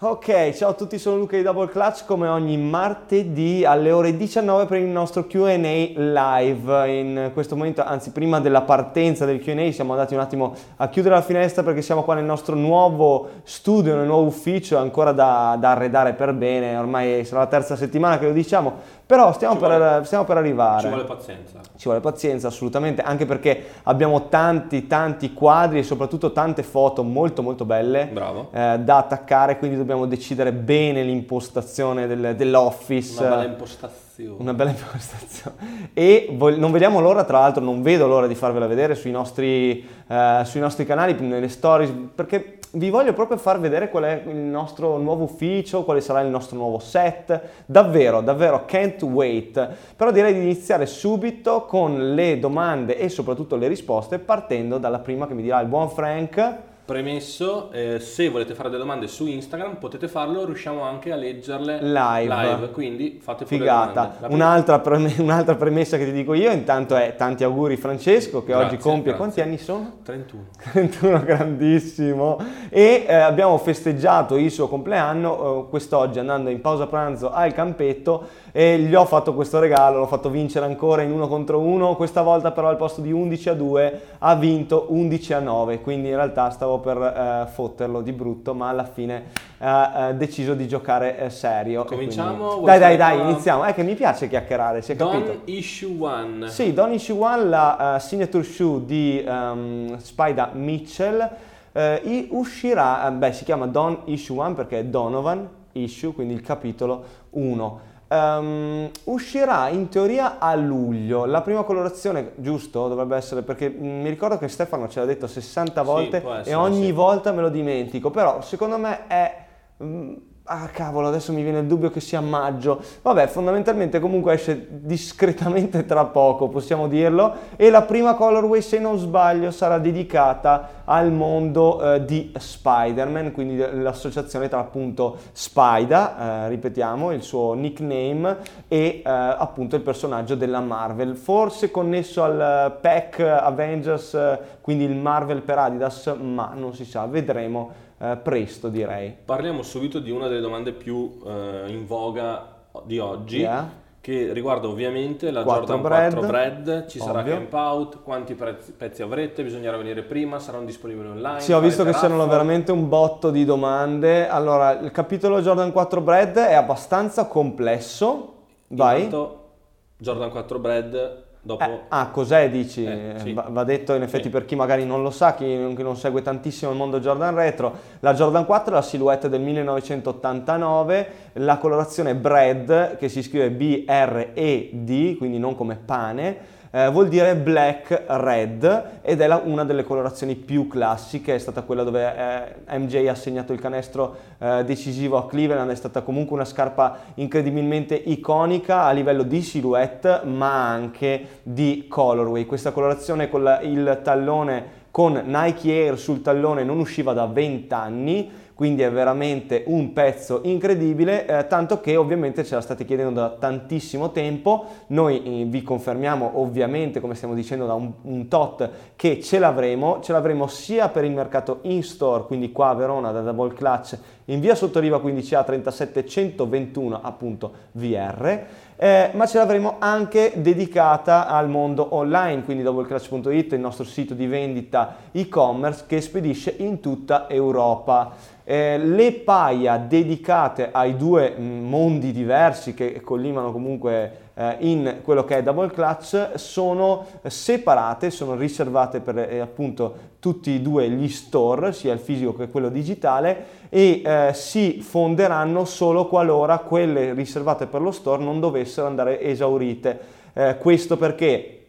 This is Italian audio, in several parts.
Ok, ciao a tutti, sono Luca di Double Clutch come ogni martedì alle ore 19 per il nostro QA live. In questo momento, anzi prima della partenza del QA, siamo andati un attimo a chiudere la finestra perché siamo qua nel nostro nuovo studio, nel nuovo ufficio, ancora da, da arredare per bene, ormai sarà la terza settimana che lo diciamo, però stiamo, per, stiamo per, arrivare. Ci vuole pazienza. Ci vuole pazienza, assolutamente, anche perché abbiamo tanti, tanti quadri e soprattutto tante foto molto, molto belle eh, da attaccare, quindi dobbiamo decidere bene l'impostazione del, dell'office. Una bella impostazione. Una bella impostazione. E vo- non vediamo l'ora, tra l'altro, non vedo l'ora di farvela vedere sui nostri, eh, sui nostri canali, nelle stories, perché vi voglio proprio far vedere qual è il nostro nuovo ufficio, quale sarà il nostro nuovo set. Davvero, davvero, can't wait. Però direi di iniziare subito con le domande e soprattutto le risposte, partendo dalla prima che mi dirà il buon Frank. Premesso, eh, se volete fare delle domande su Instagram potete farlo, riusciamo anche a leggerle live, live quindi fate pure Figata. Un'altra, preme- un'altra, premessa che ti dico io intanto è tanti auguri Francesco che grazie, oggi compie, grazie. quanti anni sono? 31. 31, grandissimo. E eh, abbiamo festeggiato il suo compleanno eh, quest'oggi andando in pausa pranzo al campetto e gli ho fatto questo regalo, l'ho fatto vincere ancora in uno contro uno, questa volta però al posto di 11 a 2 ha vinto 11 a 9, quindi in realtà stavo per eh, fotterlo di brutto, ma alla fine ha eh, deciso di giocare eh, serio. Cominciamo? Quindi... Dai, dai, dai, iniziamo. È che mi piace chiacchierare, si è Don capito? Issue One. Sì, Don Issue One, la uh, signature shoe di um, Spida Mitchell, uh, uscirà, beh, si chiama Don Issue One perché è Donovan Issue, quindi il capitolo 1. Um, uscirà in teoria a luglio. La prima colorazione, giusto? Dovrebbe essere perché mh, mi ricordo che Stefano ce l'ha detto 60 volte sì, essere, e ogni sì. volta me lo dimentico. Però secondo me è. Ah cavolo, adesso mi viene il dubbio che sia maggio. Vabbè, fondamentalmente comunque esce discretamente tra poco, possiamo dirlo. E la prima colorway, se non sbaglio, sarà dedicata al mondo eh, di Spider-Man, quindi l'associazione tra appunto Spida, eh, ripetiamo, il suo nickname, e eh, appunto il personaggio della Marvel. Forse connesso al pack Avengers, quindi il Marvel per Adidas, ma non si sa, vedremo. Eh, presto direi. Parliamo subito di una delle domande più eh, in voga di oggi. Yeah. Che riguarda ovviamente la 4 Jordan bread, 4 Bread, ci sarà ovvio. camp out, quanti prezzi, pezzi avrete, bisognerà venire prima, saranno disponibili online. Sì, ho visto che c'erano veramente un botto di domande. Allora, il capitolo Jordan 4 Bread è abbastanza complesso. Vai. Intanto, Jordan 4 Bread dopo Eh, ah, cos'è dici? Eh, sì. va, detto in effetti Sì. per chi magari non lo sa, chi non, chi non segue tantissimo il mondo Jordan Retro, la Jordan 4 è la silhouette del 1989, la colorazione Bread, che si scrive B-R-E-D, quindi non come pane, eh, vuol dire black red ed è la- una delle colorazioni più classiche, è stata quella dove eh, MJ ha segnato il canestro eh, decisivo a Cleveland, è stata comunque una scarpa incredibilmente iconica a livello di silhouette ma anche di colorway. Questa colorazione con la- il tallone con Nike Air sul tallone non usciva da 20 anni quindi è veramente un pezzo incredibile, eh, tanto che ovviamente ce la state chiedendo da tantissimo tempo, noi eh, vi confermiamo ovviamente, come stiamo dicendo da un, un tot, che ce l'avremo, ce l'avremo sia per il mercato in store, quindi qua a Verona da Double Clutch, in via Sottoriva 15A 37121 appunto VR, eh, ma ce l'avremo anche dedicata al mondo online, quindi doubleclutch.it, il nostro sito di vendita e-commerce che spedisce in tutta Europa. Eh, le paia dedicate ai due mh, mondi diversi che collimano comunque in quello che è Double Clutch sono separate, sono riservate per eh, appunto tutti e due gli store, sia il fisico che quello digitale, e eh, si fonderanno solo qualora quelle riservate per lo store non dovessero andare esaurite. Eh, questo perché?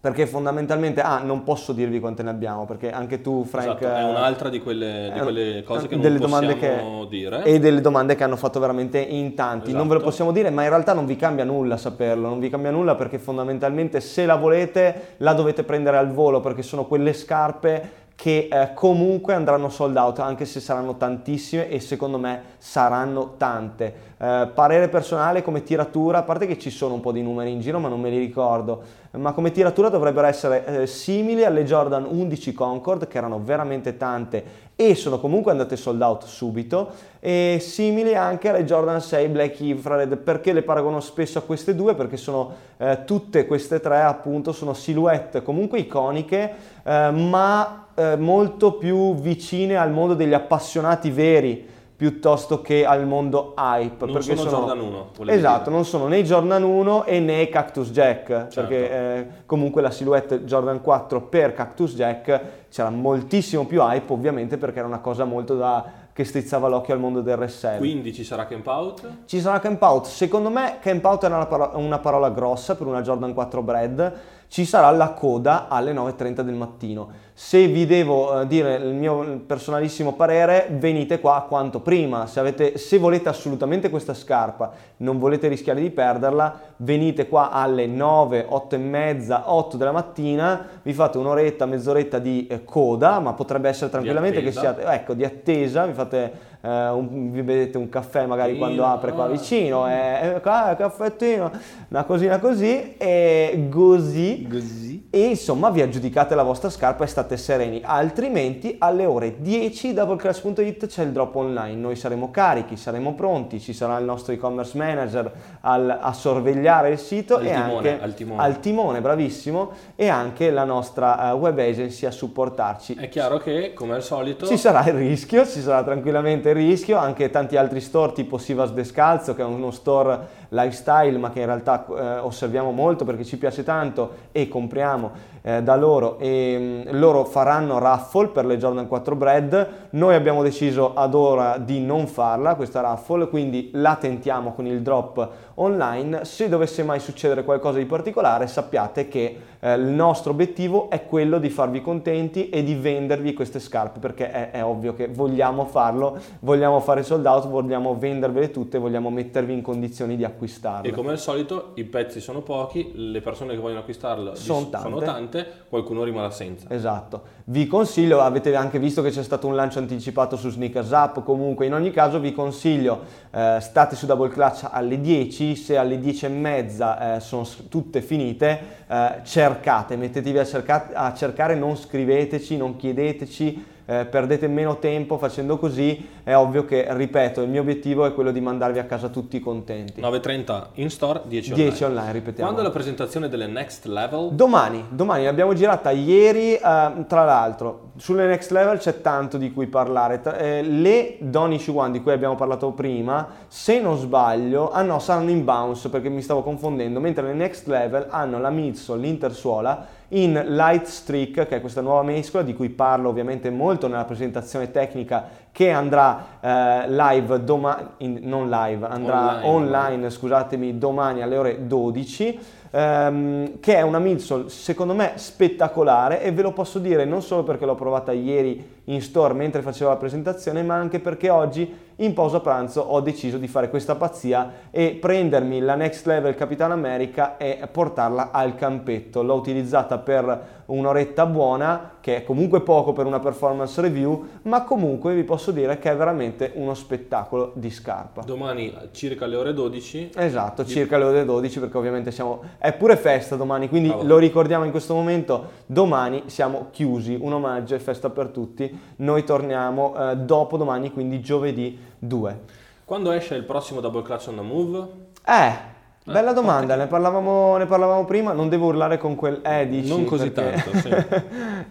Perché fondamentalmente, ah, non posso dirvi quante ne abbiamo, perché anche tu, Frank... Esatto, è eh, un'altra di quelle, di eh, quelle cose che non possiamo domande dire. E delle domande che hanno fatto veramente in tanti. Non ve lo Esatto. possiamo dire, ma in realtà non vi cambia nulla saperlo, non vi cambia nulla perché fondamentalmente se la volete la dovete prendere al volo perché sono quelle scarpe che eh, comunque andranno sold out anche se saranno tantissime e secondo me saranno tante. Eh, parere personale come tiratura, a parte che ci sono un po' di numeri in giro ma non me li ricordo, ma come tiratura dovrebbero essere eh, simili alle Jordan 11 Concord che erano veramente tante e sono comunque andate sold out subito e simili anche alle Jordan 6 Black Infrared perché le paragono spesso a queste due perché sono eh, tutte queste tre appunto sono silhouette comunque iconiche eh, ma eh, molto più vicine al mondo degli appassionati veri piuttosto che al mondo hype. Non perché sono, Jordan 1. Esatto, dire. non sono né Jordan 1 e né Cactus Jack, certo. perché eh, comunque la silhouette Jordan 4 per Cactus Jack c'era moltissimo più hype ovviamente perché era una cosa molto da che strizzava l'occhio al mondo del resell. Quindi ci sarà camp out? Ci sarà camp out. Secondo me camp out è una parola, una parola grossa per una Jordan 4 Bread ci sarà la coda alle 9.30 del mattino. Se vi devo eh, dire il mio personalissimo parere, venite qua quanto prima. Se, avete, se volete assolutamente questa scarpa, non volete rischiare di perderla, venite qua alle 9, 8 e mezza, 8 della mattina, vi fate un'oretta, mezz'oretta di eh, coda, ma potrebbe essere tranquillamente che siate, ecco, di attesa, vi fate eh, un, vi vedete un caffè magari quando apre qua vicino, eh, eh, caffettino, una cosina così, e così, così, e insomma vi aggiudicate la vostra scarpa e state sereni, altrimenti alle ore 10 doubleclass.it c'è il drop online, noi saremo carichi, saremo pronti, ci sarà il nostro e-commerce manager al, a sorvegliare il sito al e timone, anche al timone. al timone, bravissimo, e anche la nostra uh, web agency a supportarci. È chiaro che, come al solito, ci sarà il rischio, ci sarà tranquillamente il rischio, anche tanti altri store tipo Sivas Descalzo che è uno store lifestyle ma che in realtà eh, osserviamo molto perché ci piace tanto e compriamo eh, da loro e mh, mm, loro faranno raffle per le Jordan 4 Bread noi abbiamo deciso ad ora di non farla questa raffle quindi la tentiamo con il drop online. Se dovesse mai succedere qualcosa di particolare sappiate che eh, il nostro obiettivo è quello di farvi contenti e di vendervi queste scarpe perché è, è ovvio che vogliamo farlo vogliamo fare sold out vogliamo vendervele tutte vogliamo mettervi in condizioni di acquistarle. E come al solito i pezzi sono pochi le persone che vogliono acquistarlo sono tante. sono tante qualcuno rimane senza. Esatto. Vi consiglio avete anche visto che c'è stato un lancio anticipato su Sneakers Up comunque in ogni caso vi consiglio eh, state su Double Clutch alle 10 se alle 10 e mezza eh, sono tutte finite eh, cercate, mettetevi a, cerca- a cercare, non scriveteci, non chiedeteci eh, perdete meno tempo facendo così, è ovvio che, ripeto, il mio obiettivo è quello di mandarvi a casa tutti contenti. 9.30 in store, 10 online. 10 online, ripetiamo. Quando è la presentazione delle Next Level? Domani, domani l'abbiamo girata ieri, eh, tra l'altro, sulle Next Level c'è tanto di cui parlare. Eh, le Donish One di cui abbiamo parlato prima, se non sbaglio, ah no, saranno in bounce perché mi stavo confondendo, mentre le Next Level hanno la midsole, l'intersuola, in Light Streak, che è questa nuova mescola di cui parlo ovviamente molto nella presentazione tecnica che andrà eh, live domani, non live, andrà online, online scusatemi, domani alle ore 12 ehm, che è una midsole secondo me spettacolare e ve lo posso dire non solo perché l'ho provata ieri in store mentre facevo la presentazione, ma anche perché oggi in pausa pranzo ho deciso di fare questa pazzia e prendermi la Next Level Capitan America e portarla al campetto. L'ho utilizzata per un'oretta buona, che è comunque poco per una performance review, ma comunque vi posso dire che è veramente uno spettacolo di scarpa. Domani circa le ore 12. Esatto, circa le ore 12 perché ovviamente siamo... è pure festa domani, quindi Bravo. lo ricordiamo in questo momento, domani siamo chiusi, un omaggio e festa per tutti, noi torniamo eh, dopo domani, quindi giovedì 2. Quando esce il prossimo Double Clutch on the Move? Eh, Bella domanda, ne parlavamo, ne parlavamo, prima, non devo urlare con quel eh dici Non così perché... tanto, sì.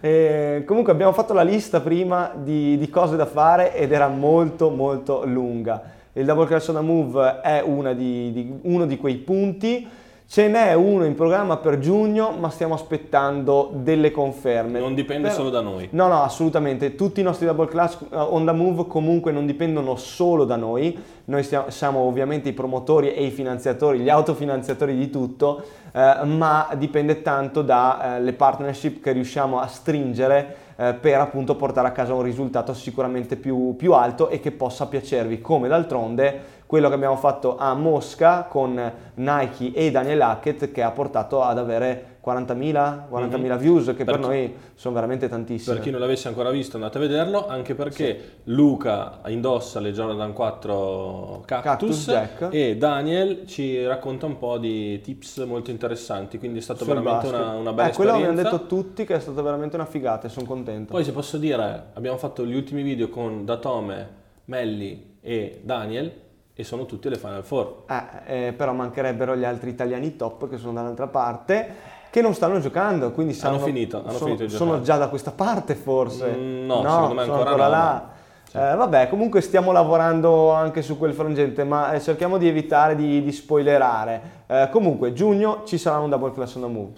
e, comunque abbiamo fatto la lista prima di, di, cose da fare ed era molto molto lunga. Il Double Crash on the Move è di, di, uno di quei punti Ce n'è uno in programma per giugno, ma stiamo aspettando delle conferme. Non dipende per... solo da noi. No, no, assolutamente. Tutti i nostri double class uh, on the move comunque non dipendono solo da noi. Noi stiamo, siamo ovviamente i promotori e i finanziatori, gli autofinanziatori di tutto, eh, ma dipende tanto dalle eh, partnership che riusciamo a stringere eh, per appunto portare a casa un risultato sicuramente più, più alto e che possa piacervi, come d'altronde quello che abbiamo fatto a Mosca con Nike e Daniel Hackett che ha portato ad avere 40.000, 40.000 views, che per, Per chi- noi sono veramente tantissime. Per chi non l'avesse ancora visto andate a vederlo, anche perché Luca indossa le Jordan 4 Cactus, Cactus e Daniel ci racconta un po' di tips molto interessanti, quindi è stata veramente una, una bella eh, quello esperienza. abbiamo detto tutti che è stata veramente una figata e sono contento. Poi se posso dire, abbiamo fatto gli ultimi video con Datome, Melli e Daniel e sono tutti alle Final Four. Eh, eh, però mancherebbero gli altri italiani top che sono dall'altra parte che non stanno giocando, quindi Hanno saranno- finito, hanno sono, finito sono già da questa parte forse. Mm, no, secondo me sono ancora no, là. Eh, vabbè, comunque stiamo lavorando anche su quel frangente, ma eh, cerchiamo di evitare di, di spoilerare. Eh, comunque, giugno ci sarà un double class on the move.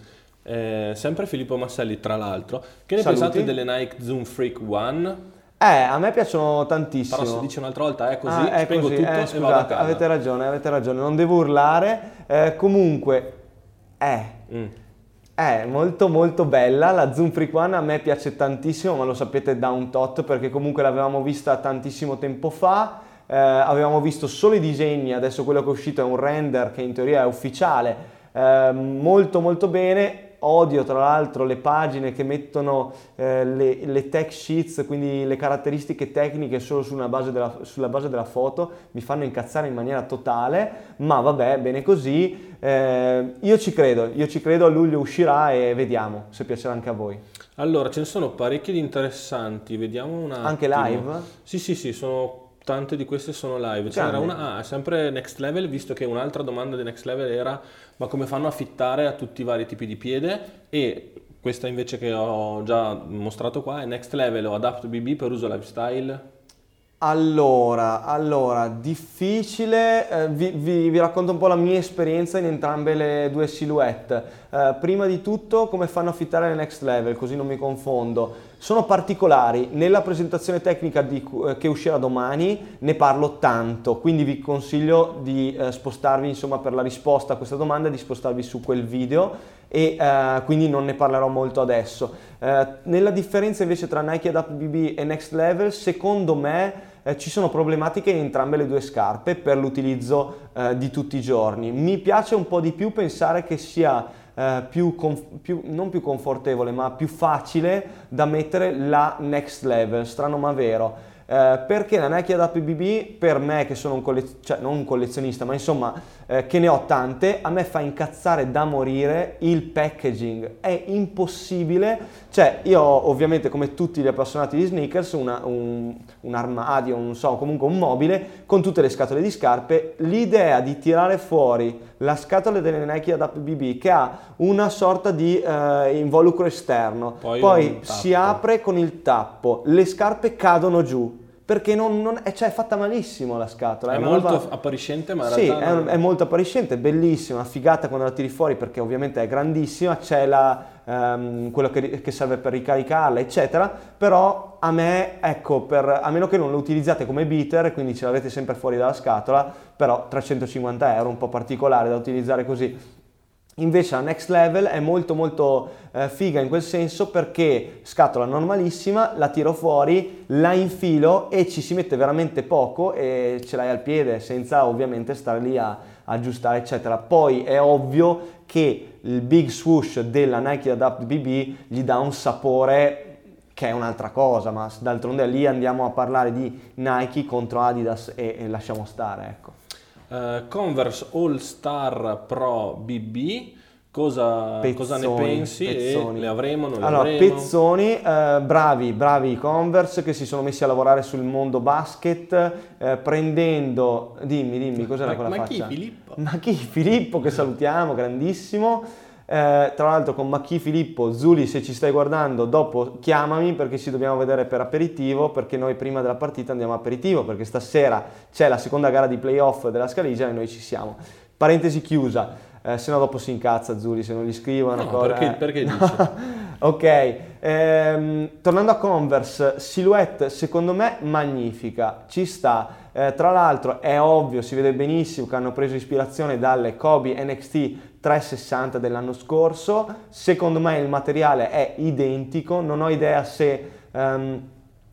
Eh, sempre Filippo Masselli, tra l'altro. Che ne Saluti. pensate delle Nike Zoom Freak One? Eh, a me piacciono tantissimo. Però se dice un'altra volta è così, Ah, è spengo così. tutto Eh, e scusate, avete ragione, avete ragione, non devo urlare. Eh, comunque, eh, Mm. È molto molto bella, la Zoom Freak One a me piace tantissimo, ma lo sapete da un tot perché comunque l'avevamo vista tantissimo tempo fa, eh, avevamo visto solo i disegni, adesso quello che è uscito è un render che in teoria è ufficiale, eh, molto molto bene, odio tra l'altro le pagine che mettono eh, le, le tech sheets, quindi le caratteristiche tecniche solo su una base della- sulla base della foto, mi fanno incazzare in maniera totale, ma vabbè, bene così. Eh, io ci credo, io ci credo, a luglio uscirà e vediamo se piacerà anche a voi. Allora, ce ne sono parecchie di interessanti, vediamo un attimo. Anche live? Sì, sì, sì, sono tante di queste sono live. C'era una, ah, sempre Next Level, visto che un'altra domanda di Next Level era ma come fanno a fittare a tutti i vari tipi di piede? E questa invece che ho già mostrato qua è Next Level o Adapt BB per uso lifestyle. Allora, allora, difficile, eh, vi, vi- vi racconto un po' la mia esperienza in entrambe le due silhouette. Eh, prima di tutto, come fanno a fittare le next level, così non mi confondo. Sono particolari, nella presentazione tecnica di eh, che uscirà domani ne parlo tanto, quindi vi consiglio di eh, spostarvi, insomma, per la risposta a questa domanda, di spostarvi su quel video e eh, quindi non ne parlerò molto adesso. Eh, nella differenza invece tra Nike Adapt BB e Next Level, secondo me eh, ci sono problematiche in entrambe le due scarpe per l'utilizzo eh, di tutti i giorni. Mi piace un po' di più pensare che sia eh, più, conf- più- non più confortevole, ma più facile da mettere la Next Level, strano ma vero. Eh, perché la Nike Adapt BB per me che sono un, collez- cioè, un collezionista ma insomma eh, che ne ho tante a me fa incazzare da morire il packaging è impossibile cioè io ovviamente come tutti gli appassionati di sneakers una- un, un armadio non so comunque un mobile con tutte le scatole di scarpe l'idea di tirare fuori la scatola delle Nike Adapt BB che ha una sorta di eh, involucro esterno. Poi poi, si apre con il tappo le scarpe cadono giù perché non, non- eh, cioè, è fatta malissimo la scatola È una molto roba- appariscente, ma in sì, realtà è, non- è molto appariscente, bellissima, figata quando la tiri fuori perché ovviamente è grandissima, c'è la, ehm, quello che, che serve per ricaricarla, eccetera, però a me, ecco, per, a meno che non lo utilizzate come beater, quindi ce l'avete sempre fuori dalla scatola, però 350 euro, un po' particolare da utilizzare così. Invece la Next Level è molto molto eh, figa in quel senso perché scatola normalissima, la tiro fuori, la infilo e ci si mette veramente poco e ce l'hai al piede senza ovviamente stare lì a, aggiustare eccetera. Poi è ovvio che il big swoosh della Nike Adapt BB gli dà un sapore che è un'altra cosa, ma d'altronde lì andiamo a parlare di Nike contro Adidas e, e lasciamo stare, ecco. Eh, Converse All Star Pro BB, cosa, cosa ne Pezzoni, pensi? Pezzoni. le avremo, non le Allora, avremo? pezzoni, eh, bravi, bravi i Converse che si sono messi a lavorare sul mondo basket, eh, prendendo, dimmi, dimmi, cos'era Ma- quella ma chi, faccia? Filippo? Ma chi? Filippo che salutiamo, grandissimo. Eh, tra l'altro con Macchi Filippo, Zuli se ci stai guardando dopo chiamami perché ci dobbiamo vedere per aperitivo perché noi prima della partita andiamo a aperitivo perché stasera c'è la seconda gara di playoff della Scaligia e noi ci siamo. Parentesi chiusa, eh, se no dopo si incazza Zuli se non gli scrivo una No, cosa. perché- eh. perché No. dici? ok, ehm, tornando a Converse, silhouette secondo me magnifica, ci sta. Eh, tra l'altro è ovvio, si vede benissimo che hanno preso ispirazione dalle Kobe NXT 360 dell'anno scorso. Secondo me il materiale è identico, non ho idea se ehm,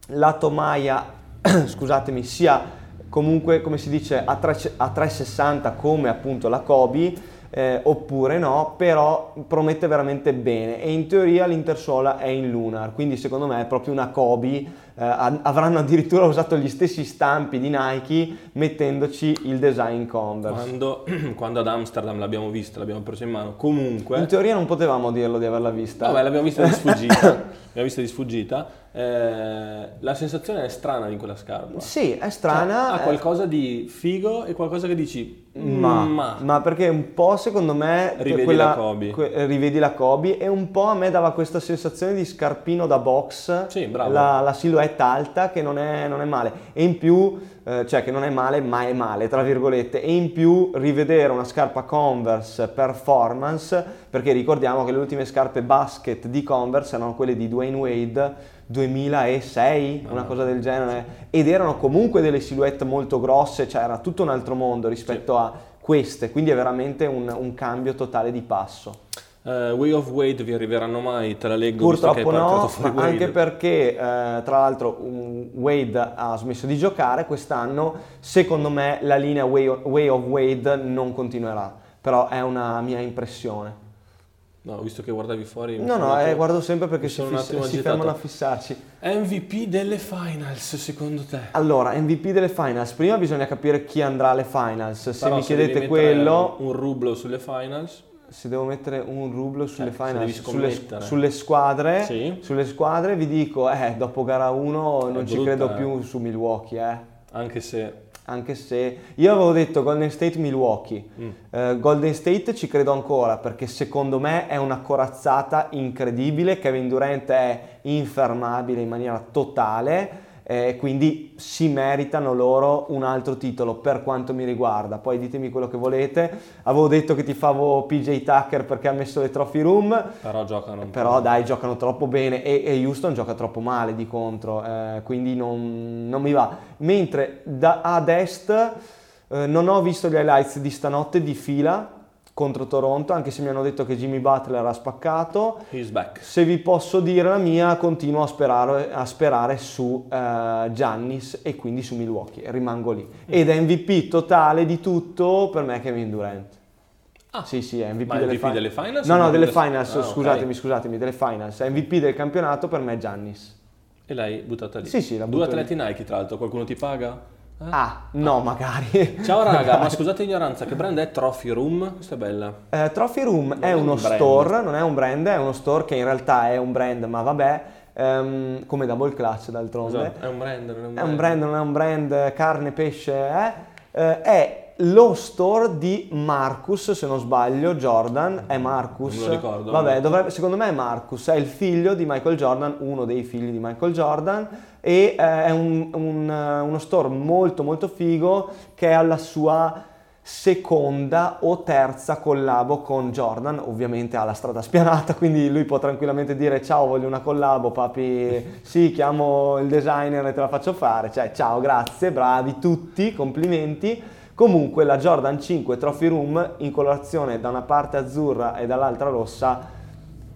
la tomaia, scusatemi, sia comunque come si dice a, tre- a 360 come appunto la Kobe. eh, oppure no, però promette veramente bene e in teoria l'intersuola è in Lunar, quindi secondo me è proprio una Kobe avranno addirittura usato gli stessi stampi di Nike mettendoci il design Converse. Quando, quando ad Amsterdam l'abbiamo vista, l'abbiamo presa in mano, comunque... In teoria non potevamo dirlo di averla vista. Vabbè, l'abbiamo vista di sfuggita. l'abbiamo vista di sfuggita. Eh, la sensazione è strana di quella scarpa. Sì, è strana. Cioè, ha qualcosa di figo e qualcosa che dici... Ma, ma. ma perché un po' secondo me... Rivedi quella, la Kobe. Que, rivedi la Kobe e un po' a me dava questa sensazione di scarpino da box. Sì, bravo. La, la silhouette alta che non è, non è male. E in più, eh, cioè che non è male ma è male, tra virgolette. E in più rivedere una scarpa Converse performance, perché ricordiamo che le ultime scarpe basket di Converse erano quelle di Dwayne Wade 2006, una cosa del genere, ed erano comunque delle silhouette molto grosse, cioè era tutto un altro mondo rispetto sì. a queste, quindi è veramente un, un cambio totale di passo. Uh, Way of Wade vi arriveranno mai? Te la leggo Purtroppo no, anche perché uh, tra l'altro Wade ha smesso di giocare quest'anno, secondo me la linea Way of, Way of Wade non continuerà, però è una mia impressione. No, ho visto che guardavi fuori. No, no, eh, guardo sempre perché si, fiss- si fermano a fissarci. MVP delle finals, secondo te? Allora, MVP delle finals. Prima bisogna capire chi andrà alle finals. Se Però mi se chiedete quello. Un rublo sulle finals. Se devo mettere un rublo sulle eh, finals, sulle, sulle, squadre, sì. sulle squadre, vi dico, eh, dopo gara 1 non brutta, ci credo eh. più su Milwaukee, eh. Anche se anche se io avevo detto Golden State Milwaukee. Mm. Uh, Golden State ci credo ancora perché secondo me è una corazzata incredibile. Kevin Durant è infermabile in maniera totale eh, quindi si meritano loro un altro titolo per quanto mi riguarda. Poi ditemi quello che volete. Avevo detto che ti favo PJ Tucker perché ha messo le trophy room. Però giocano. Però dai, giocano troppo bene e, e Houston gioca troppo male di contro, eh, quindi non, non, mi va. Mentre da, ad est eh, non ho visto gli highlights di stanotte di fila contro Toronto, anche se mi hanno detto che Jimmy Butler ha spaccato. Se vi posso dire la mia, continuo a sperare, a sperare su uh, Giannis e quindi su Milwaukee, rimango lì. Mm. Ed MVP totale di tutto per me Kevin Durant. Ah, sì, sì, è MVP, Ma delle, MVP fi- delle finals? No, no, delle finals, ah, scusatemi, okay. scusatemi, delle finals. MVP del campionato per me è Giannis. E l'hai buttata lì? Sì, sì, la Due atleti lì. Nike, tra l'altro, qualcuno ti paga? Ah, no, magari. Ciao raga, ma scusate l'ignoranza, che brand è Trophy Room? Questa è bella. Eh, Trophy Room non è uno store, non è un brand, è uno store che in realtà è un brand, ma vabbè, um, come Double Clutch d'altronde. Esatto, è un brand, non è un brand. È un brand, non è un brand, carne, pesce, eh? eh è lo store di Marcus, se non sbaglio, Jordan, è Marcus. Non lo ricordo. Vabbè, dovrebbe, secondo me è Marcus, è il figlio di Michael Jordan, uno dei figli di Michael Jordan e eh, è un, un, uno store molto molto figo che è alla sua seconda o terza collabo con Jordan, ovviamente ha la strada spianata, quindi lui può tranquillamente dire ciao voglio una collabo papi, sì chiamo il designer e te la faccio fare, cioè ciao grazie, bravi tutti, complimenti Comunque la Jordan 5 Trophy Room in colorazione da una parte azzurra e dall'altra rossa,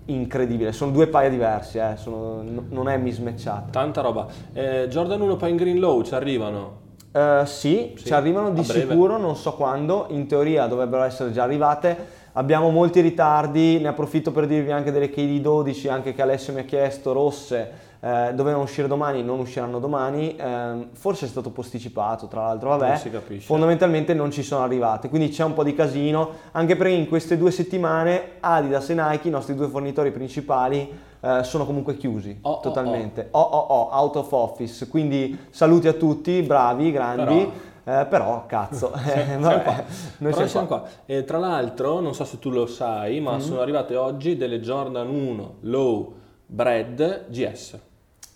incredibile. Sono due paia diversi, eh. Sono, non è mismatchata. Tanta roba. Eh, Jordan 1 Pine Green Low ci arrivano? Uh, sì, sì, ci arrivano di sicuro, non so quando, in teoria dovrebbero essere già arrivate. Abbiamo molti ritardi, ne approfitto per dirvi anche delle KD12, anche che Alessio mi ha chiesto, rosse eh, dovevano uscire domani, non usciranno domani, eh, forse è stato posticipato tra l'altro, vabbè, non fondamentalmente non ci sono arrivate, quindi c'è un po' di casino, anche perché in queste due settimane Adidas e Nike, i nostri due fornitori principali, eh, sono comunque chiusi oh, totalmente, oh, oh. oh, oh, out of office, quindi saluti a tutti, bravi, grandi. Però... Eh, però cazzo, eh, vabbè, noi però siamo qua. qua. E tra l'altro, non so se tu lo sai, ma mm-hmm. sono arrivate oggi delle Jordan 1 Low Bread GS.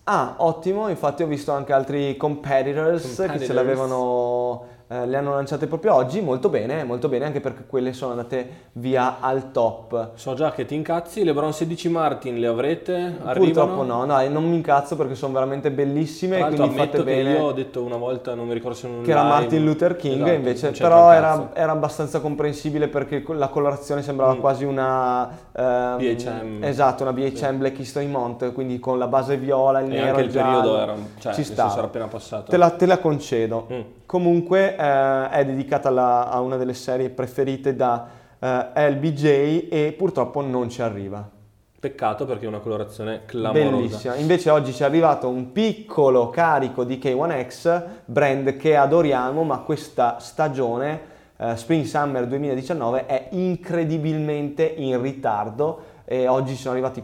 Ah, ottimo, infatti ho visto anche altri competitors, competitors. che ce l'avevano eh, le hanno lanciate proprio oggi, molto bene, molto bene, anche perché quelle sono andate via al top. So già che ti incazzi, le Brown 16 Martin le avrete? Arrivano? Purtroppo no, no, non mi incazzo perché sono veramente bellissime, Tra quindi fate bene. io ho detto una volta, non mi ricordo se non Che era Martin Luther King, esatto, invece, però era, era, abbastanza comprensibile perché la colorazione sembrava mm. quasi una... Um, BHM. Esatto, una BHM sì. Black History Month, quindi con la base viola, il e nero, anche il, il periodo era, cioè, ci sta. era appena passato. Te la, te la concedo. Mm. Comunque eh, è dedicata alla, a una delle serie preferite da eh, LBJ e purtroppo non ci arriva. Peccato perché è una colorazione clamorosa. Bellissima. Invece oggi ci è arrivato un piccolo carico di K1X, brand che adoriamo, ma questa stagione eh, Spring Summer 2019 è incredibilmente in ritardo e oggi sono arrivati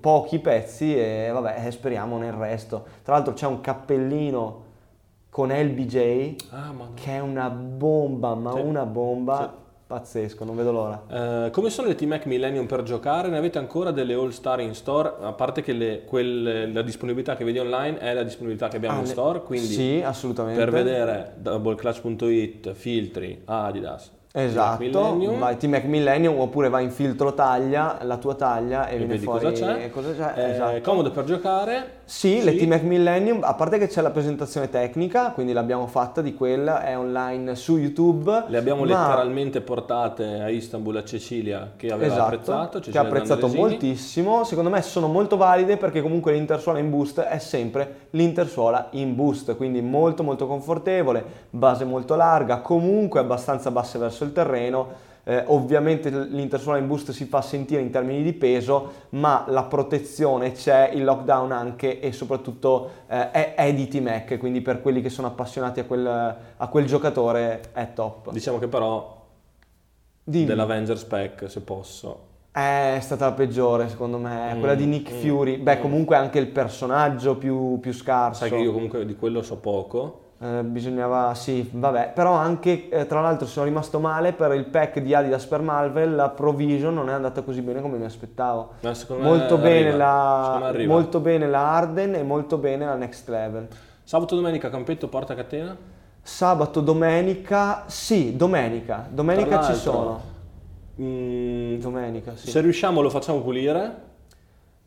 pochi pezzi e vabbè, eh, speriamo nel resto. Tra l'altro c'è un cappellino con LBJ ah, che è una bomba, ma sì. una bomba. Sì Pazzesco, non vedo l'ora. Uh, come sono le T-Mac Millennium per giocare? Ne avete ancora delle All Star in store? A parte che le, quelle, la disponibilità che vedi online è la disponibilità che abbiamo ah, in store, quindi sì, assolutamente. per vedere doubleclutch.it, filtri, Adidas, Esatto, vai T-Mac Millennium oppure vai in filtro taglia, la tua taglia e, e viene fuori cosa c'è. Cosa c'è. È esatto. comodo per giocare. Sì, sì, le T-Mac Millennium, a parte che c'è la presentazione tecnica, quindi l'abbiamo fatta di quella, è online su YouTube. Le abbiamo ma... letteralmente portate a Istanbul, a Cecilia, che aveva esatto, apprezzato. Cecilia che ha apprezzato moltissimo. Secondo me sono molto valide perché comunque l'intersuola in boost è sempre l'intersuola in boost, quindi molto molto confortevole, base molto larga, comunque abbastanza basse verso il terreno. Eh, ovviamente l'intersuola in boost si fa sentire in termini di peso, ma la protezione c'è, il lockdown anche e soprattutto eh, è, è, di T-Mac, quindi per quelli che sono appassionati a quel, a quel giocatore è top. Diciamo che però Dimmi. dell'Avenger Spec, se posso, è stata la peggiore secondo me, mm, quella di Nick mm, Fury. Beh, mm. comunque anche il personaggio più, più scarso. Sai che io comunque di quello so poco. Eh, bisognava, sì, vabbè, però anche eh, tra l'altro sono rimasto male per il pack di Adidas per Marvel, la Provision non è andata così bene come mi aspettavo. molto, bene la, molto bene la Arden e molto bene la Next Level. Sabato domenica campetto porta catena? Sabato domenica, sì, domenica, domenica ci sono. Mm, domenica, sì. Se riusciamo lo facciamo pulire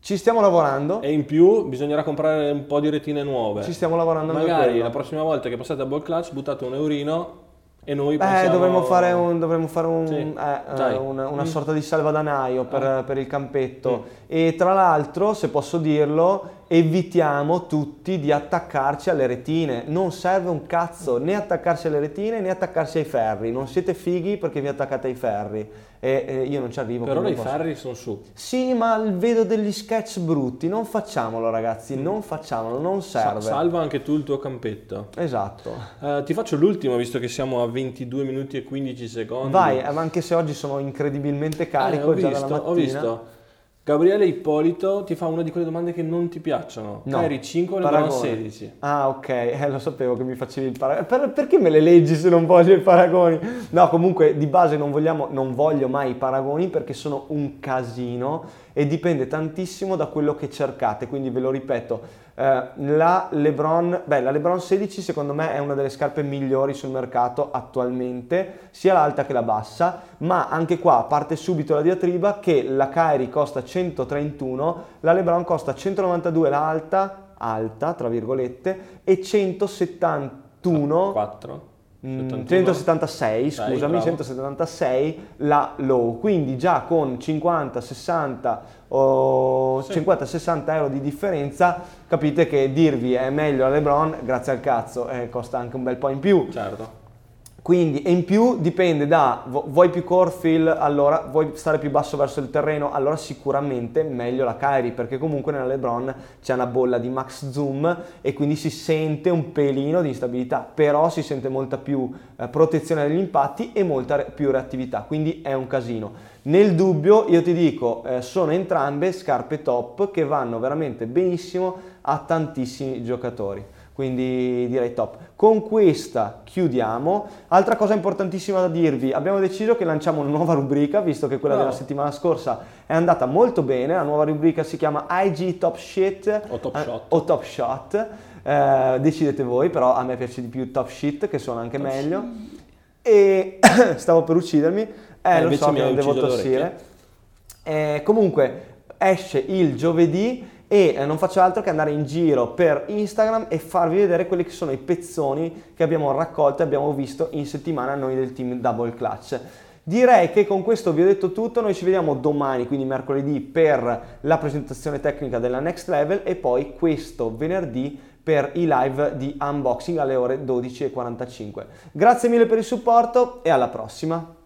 ci stiamo lavorando. E in più bisognerà comprare un po' di retine nuove. Ci stiamo lavorando Magari la prossima volta che passate a ball clutch buttate un eurino e noi Beh, dovremmo fare, un, dovremmo fare un, sì. eh, una, una mm. sorta di salvadanaio per, ah. per il campetto. Mm. E tra l'altro, se posso dirlo, evitiamo tutti di attaccarci alle retine. Non serve un cazzo né attaccarsi alle retine né attaccarsi ai ferri. Non siete fighi perché vi attaccate ai ferri. E, e io non ci arrivo. Per ora i ferri sono su. Sì, ma vedo degli sketch brutti. Non facciamolo, ragazzi. Non facciamolo, non serve. salva anche tu il tuo campetto. Esatto. Uh, ti faccio l'ultimo, visto che siamo a 22 minuti e 15 secondi. Vai, eh, anche se oggi sono incredibilmente carico eh, già visto. Ho visto. Gabriele Ippolito ti fa una di quelle domande che non ti piacciono. No. Kyrie 5 o LeBron 16? Ah, ok, eh, lo sapevo che mi facevi il paragone. Per, perché me le leggi se non voglio i paragoni? No, comunque di base non, vogliamo, non voglio mai i paragoni perché sono un casino e dipende tantissimo da quello che cercate. Quindi ve lo ripeto, eh, la, Lebron, beh, la Lebron 16 secondo me è una delle scarpe migliori sul mercato attualmente, sia l'alta che la bassa, ma anche qua parte subito la diatriba che la Kyrie costa 131, la Lebron costa 192 la alta, alta tra virgolette, e 171... 4? 176, scusami, bravo. 176 la low, quindi già con 50, 60 o sì. 50-60 euro di differenza capite che dirvi è meglio a LeBron grazie al cazzo eh, costa anche un bel po' in più. Certo. Quindi, e in più dipende da, vuoi più core fill, allora vuoi stare più basso verso il terreno, allora sicuramente meglio la Kyrie, perché comunque nella LeBron c'è una bolla di max zoom e quindi si sente un pelino di instabilità, però si sente molta più eh, protezione dagli impatti e molta re- più reattività, quindi è un casino. Nel dubbio io ti dico, eh, sono entrambe scarpe top che vanno veramente benissimo a tantissimi giocatori quindi direi top. Con questa chiudiamo. Altra cosa importantissima da dirvi, abbiamo deciso che lanciamo una nuova rubrica, visto che quella no. della settimana scorsa è andata molto bene, la nuova rubrica si chiama IG Top Shit o Top eh, Shot. O top shot. Eh, decidete voi, però a me piace di più Top Shit, che suona anche top meglio. Shit. E stavo per uccidermi, eh, eh lo so non devo tossire. Eh, comunque esce il giovedì e eh, non faccio altro che andare in giro per Instagram e farvi vedere quelli che sono i pezzoni che abbiamo raccolto e abbiamo visto in settimana noi del team Double Clutch. Direi che con questo vi ho detto tutto, noi ci vediamo domani, quindi mercoledì, per la presentazione tecnica della Next Level e poi questo venerdì per i live di unboxing alle ore 12.45. Grazie mille per il supporto e alla prossima!